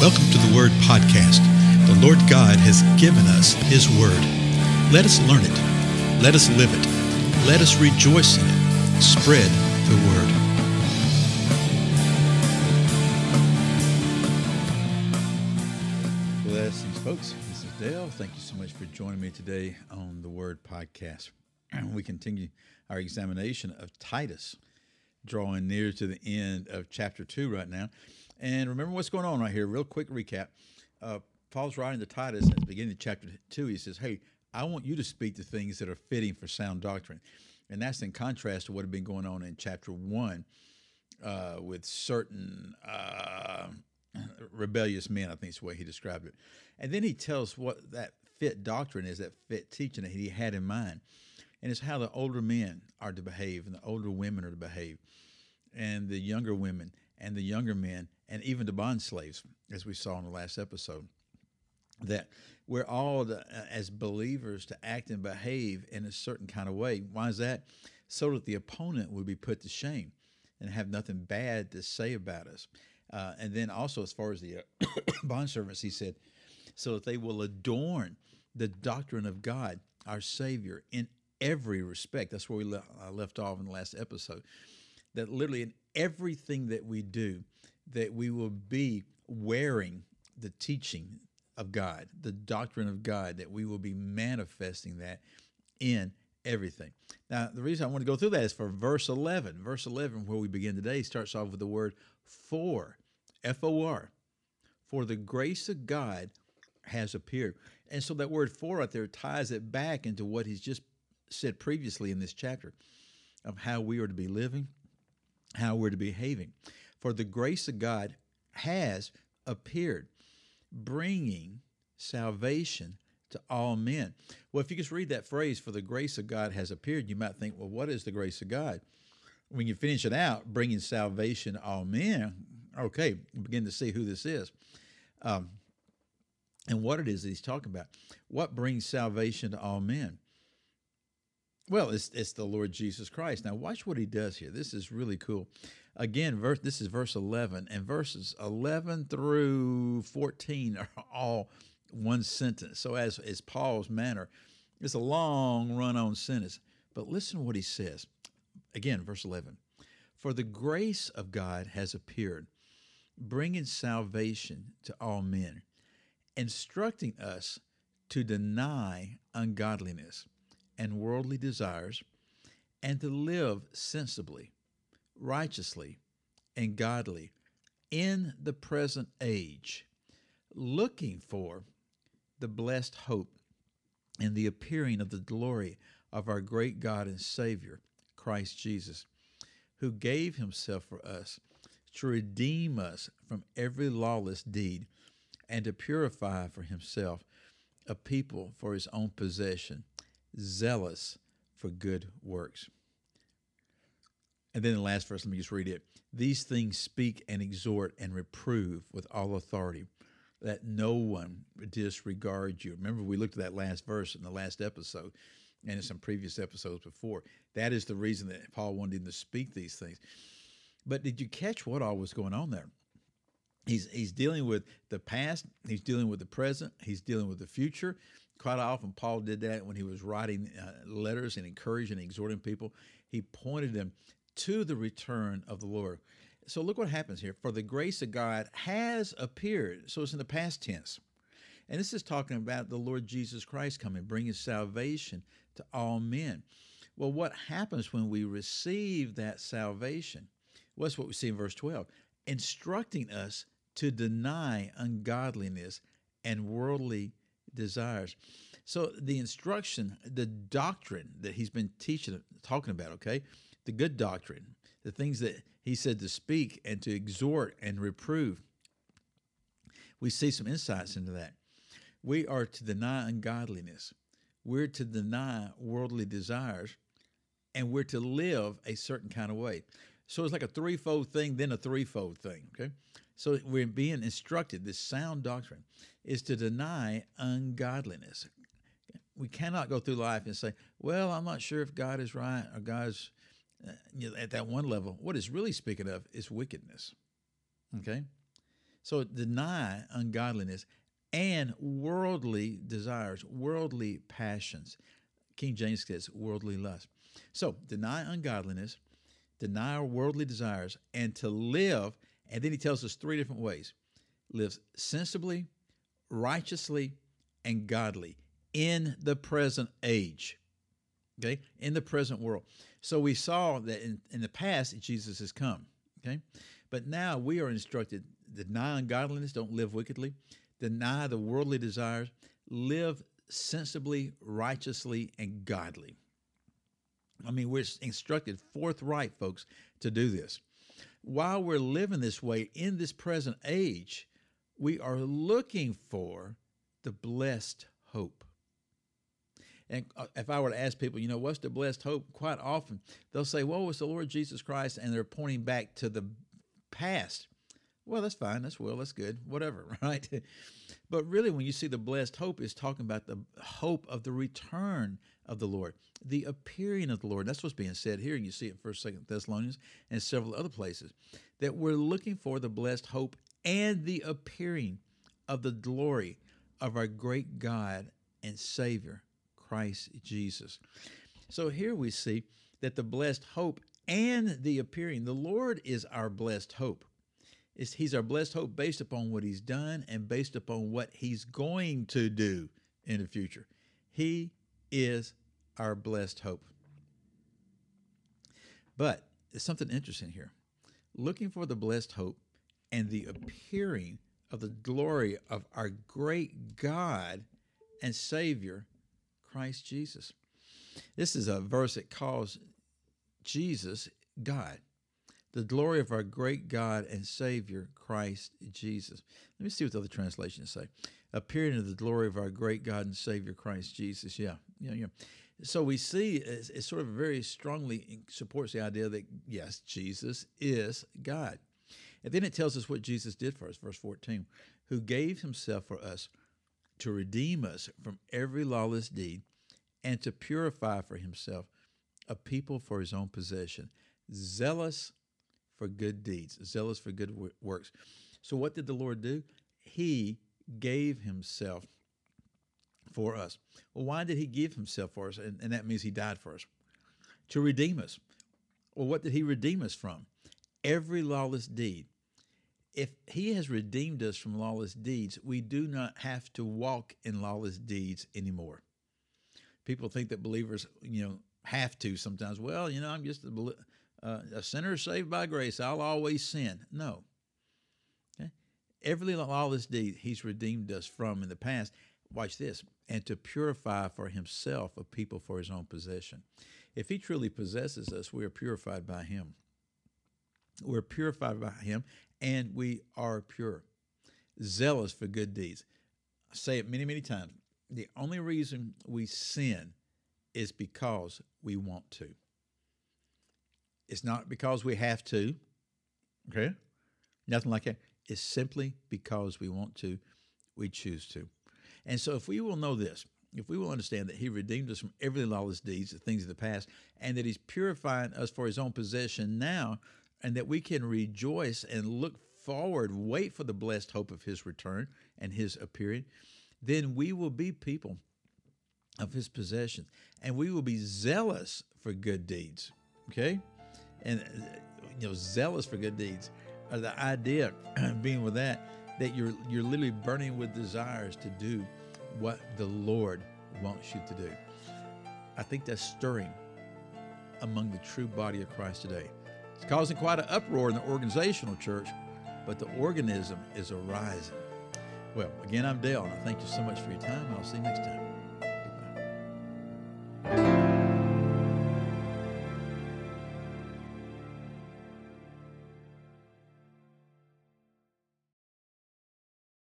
Welcome to the Word Podcast. The Lord God has given us His Word. Let us learn it. Let us live it. Let us rejoice in it. Spread the Word. Blessings, folks. This is Dale. Thank you so much for joining me today on the Word Podcast. We continue our examination of Titus, drawing near to the end of chapter 2 right now. And remember what's going on right here. Real quick recap. Uh, Paul's writing to Titus at the beginning of chapter 2. He says, Hey, I want you to speak the things that are fitting for sound doctrine. And that's in contrast to what had been going on in chapter 1 uh, with certain uh, rebellious men, I think is the way he described it. And then he tells what that fit doctrine is, that fit teaching that he had in mind. And it's how the older men are to behave and the older women are to behave and the younger women and the younger men and even the bond slaves, as we saw in the last episode, that we're all uh, as believers to act and behave in a certain kind of way. Why is that? So that the opponent would be put to shame and have nothing bad to say about us. Uh, and then also, as far as the uh, bond servants, he said, so that they will adorn the doctrine of God, our Savior, in every respect. That's where we le- uh, left off in the last episode. That literally in everything that we do, that we will be wearing the teaching of God, the doctrine of God, that we will be manifesting that in everything. Now, the reason I want to go through that is for verse 11. Verse 11, where we begin today, starts off with the word for, F O R. For the grace of God has appeared. And so that word for right there ties it back into what he's just said previously in this chapter of how we are to be living, how we're to be behaving. For the grace of God has appeared, bringing salvation to all men. Well, if you just read that phrase, for the grace of God has appeared, you might think, well, what is the grace of God? When you finish it out, bringing salvation to all men, okay, begin to see who this is. Um, and what it is that he's talking about. What brings salvation to all men? Well, it's, it's the Lord Jesus Christ. Now, watch what he does here. This is really cool. Again, verse, this is verse 11, and verses 11 through 14 are all one sentence. So, as is Paul's manner, it's a long run on sentence. But listen what he says. Again, verse 11 For the grace of God has appeared, bringing salvation to all men, instructing us to deny ungodliness and worldly desires, and to live sensibly, righteously, and godly in the present age, looking for the blessed hope and the appearing of the glory of our great God and Savior, Christ Jesus, who gave himself for us to redeem us from every lawless deed and to purify for himself a people for his own possession zealous for good works. And then the last verse, let me just read it. These things speak and exhort and reprove with all authority, that no one disregard you. Remember, we looked at that last verse in the last episode and in some previous episodes before. That is the reason that Paul wanted him to speak these things. But did you catch what all was going on there? He's, he's dealing with the past, he's dealing with the present, he's dealing with the future, quite often Paul did that when he was writing uh, letters and encouraging and exhorting people. He pointed them to the return of the Lord. So look what happens here. For the grace of God has appeared. So it's in the past tense. And this is talking about the Lord Jesus Christ coming, bringing salvation to all men. Well, what happens when we receive that salvation? What's what we see in verse 12? Instructing us to deny ungodliness and worldly desires. So the instruction, the doctrine that he's been teaching, talking about, okay, the good doctrine, the things that he said to speak and to exhort and reprove, we see some insights into that. We are to deny ungodliness. We're to deny worldly desires, and we're to live a certain kind of way. So it's like a threefold thing, then a threefold thing. Okay. So we're being instructed, this sound doctrine is to deny ungodliness. We cannot go through life and say, well, I'm not sure if God is right or God's uh, you know, at that one level. What it's really speaking of is wickedness. Okay? So deny ungodliness and worldly desires, worldly passions. King James says worldly lust. So deny ungodliness, deny our worldly desires, and to live. And then he tells us three different ways lives sensibly, righteously, and godly in the present age. Okay, in the present world. So we saw that in, in the past, Jesus has come. Okay, but now we are instructed deny ungodliness, don't live wickedly, deny the worldly desires, live sensibly, righteously, and godly. I mean, we're instructed forthright, folks, to do this. While we're living this way in this present age, we are looking for the blessed hope. And uh, if I were to ask people, you know, what's the blessed hope? Quite often they'll say, well, it's the Lord Jesus Christ, and they're pointing back to the past. Well, that's fine. That's well. That's good. Whatever, right? but really, when you see the blessed hope, is talking about the hope of the return of the Lord, the appearing of the Lord. That's what's being said here. And you see it First, Second Thessalonians, and several other places that we're looking for the blessed hope and the appearing of the glory of our great God and Savior, Christ Jesus. So here we see that the blessed hope and the appearing, the Lord is our blessed hope. It's, he's our blessed hope based upon what he's done and based upon what he's going to do in the future. He is our blessed hope. But there's something interesting here. Looking for the blessed hope and the appearing of the glory of our great God and Savior, Christ Jesus. This is a verse that calls Jesus God the glory of our great God and Savior, Christ Jesus. Let me see what the other translations say. Appearing in the glory of our great God and Savior, Christ Jesus. Yeah, yeah, yeah. So we see it sort of very strongly supports the idea that, yes, Jesus is God. And then it tells us what Jesus did for us, verse 14, who gave himself for us to redeem us from every lawless deed and to purify for himself a people for his own possession, zealous for good deeds, zealous for good works. So, what did the Lord do? He gave Himself for us. Well, why did He give Himself for us? And, and that means He died for us to redeem us. Well, what did He redeem us from? Every lawless deed. If He has redeemed us from lawless deeds, we do not have to walk in lawless deeds anymore. People think that believers, you know, have to sometimes. Well, you know, I'm just a uh, a sinner saved by grace, I'll always sin. No. Okay? Every lawless deed he's redeemed us from in the past, watch this, and to purify for himself a people for his own possession. If he truly possesses us, we are purified by him. We're purified by him, and we are pure, zealous for good deeds. I say it many, many times. The only reason we sin is because we want to. It's not because we have to, okay? Nothing like that. It's simply because we want to, we choose to. And so if we will know this, if we will understand that He redeemed us from every lawless deeds, the things of the past, and that He's purifying us for His own possession now, and that we can rejoice and look forward, wait for the blessed hope of His return and His appearing, then we will be people of His possession, and we will be zealous for good deeds. Okay? And uh, you know zealous for good deeds or the idea being with that that you're you're literally burning with desires to do what the lord wants you to do. I think that's stirring among the true body of christ today. It's causing quite an uproar in the organizational church but the organism is arising. Well again i'm dale and i thank you so much for your time i'll see you next time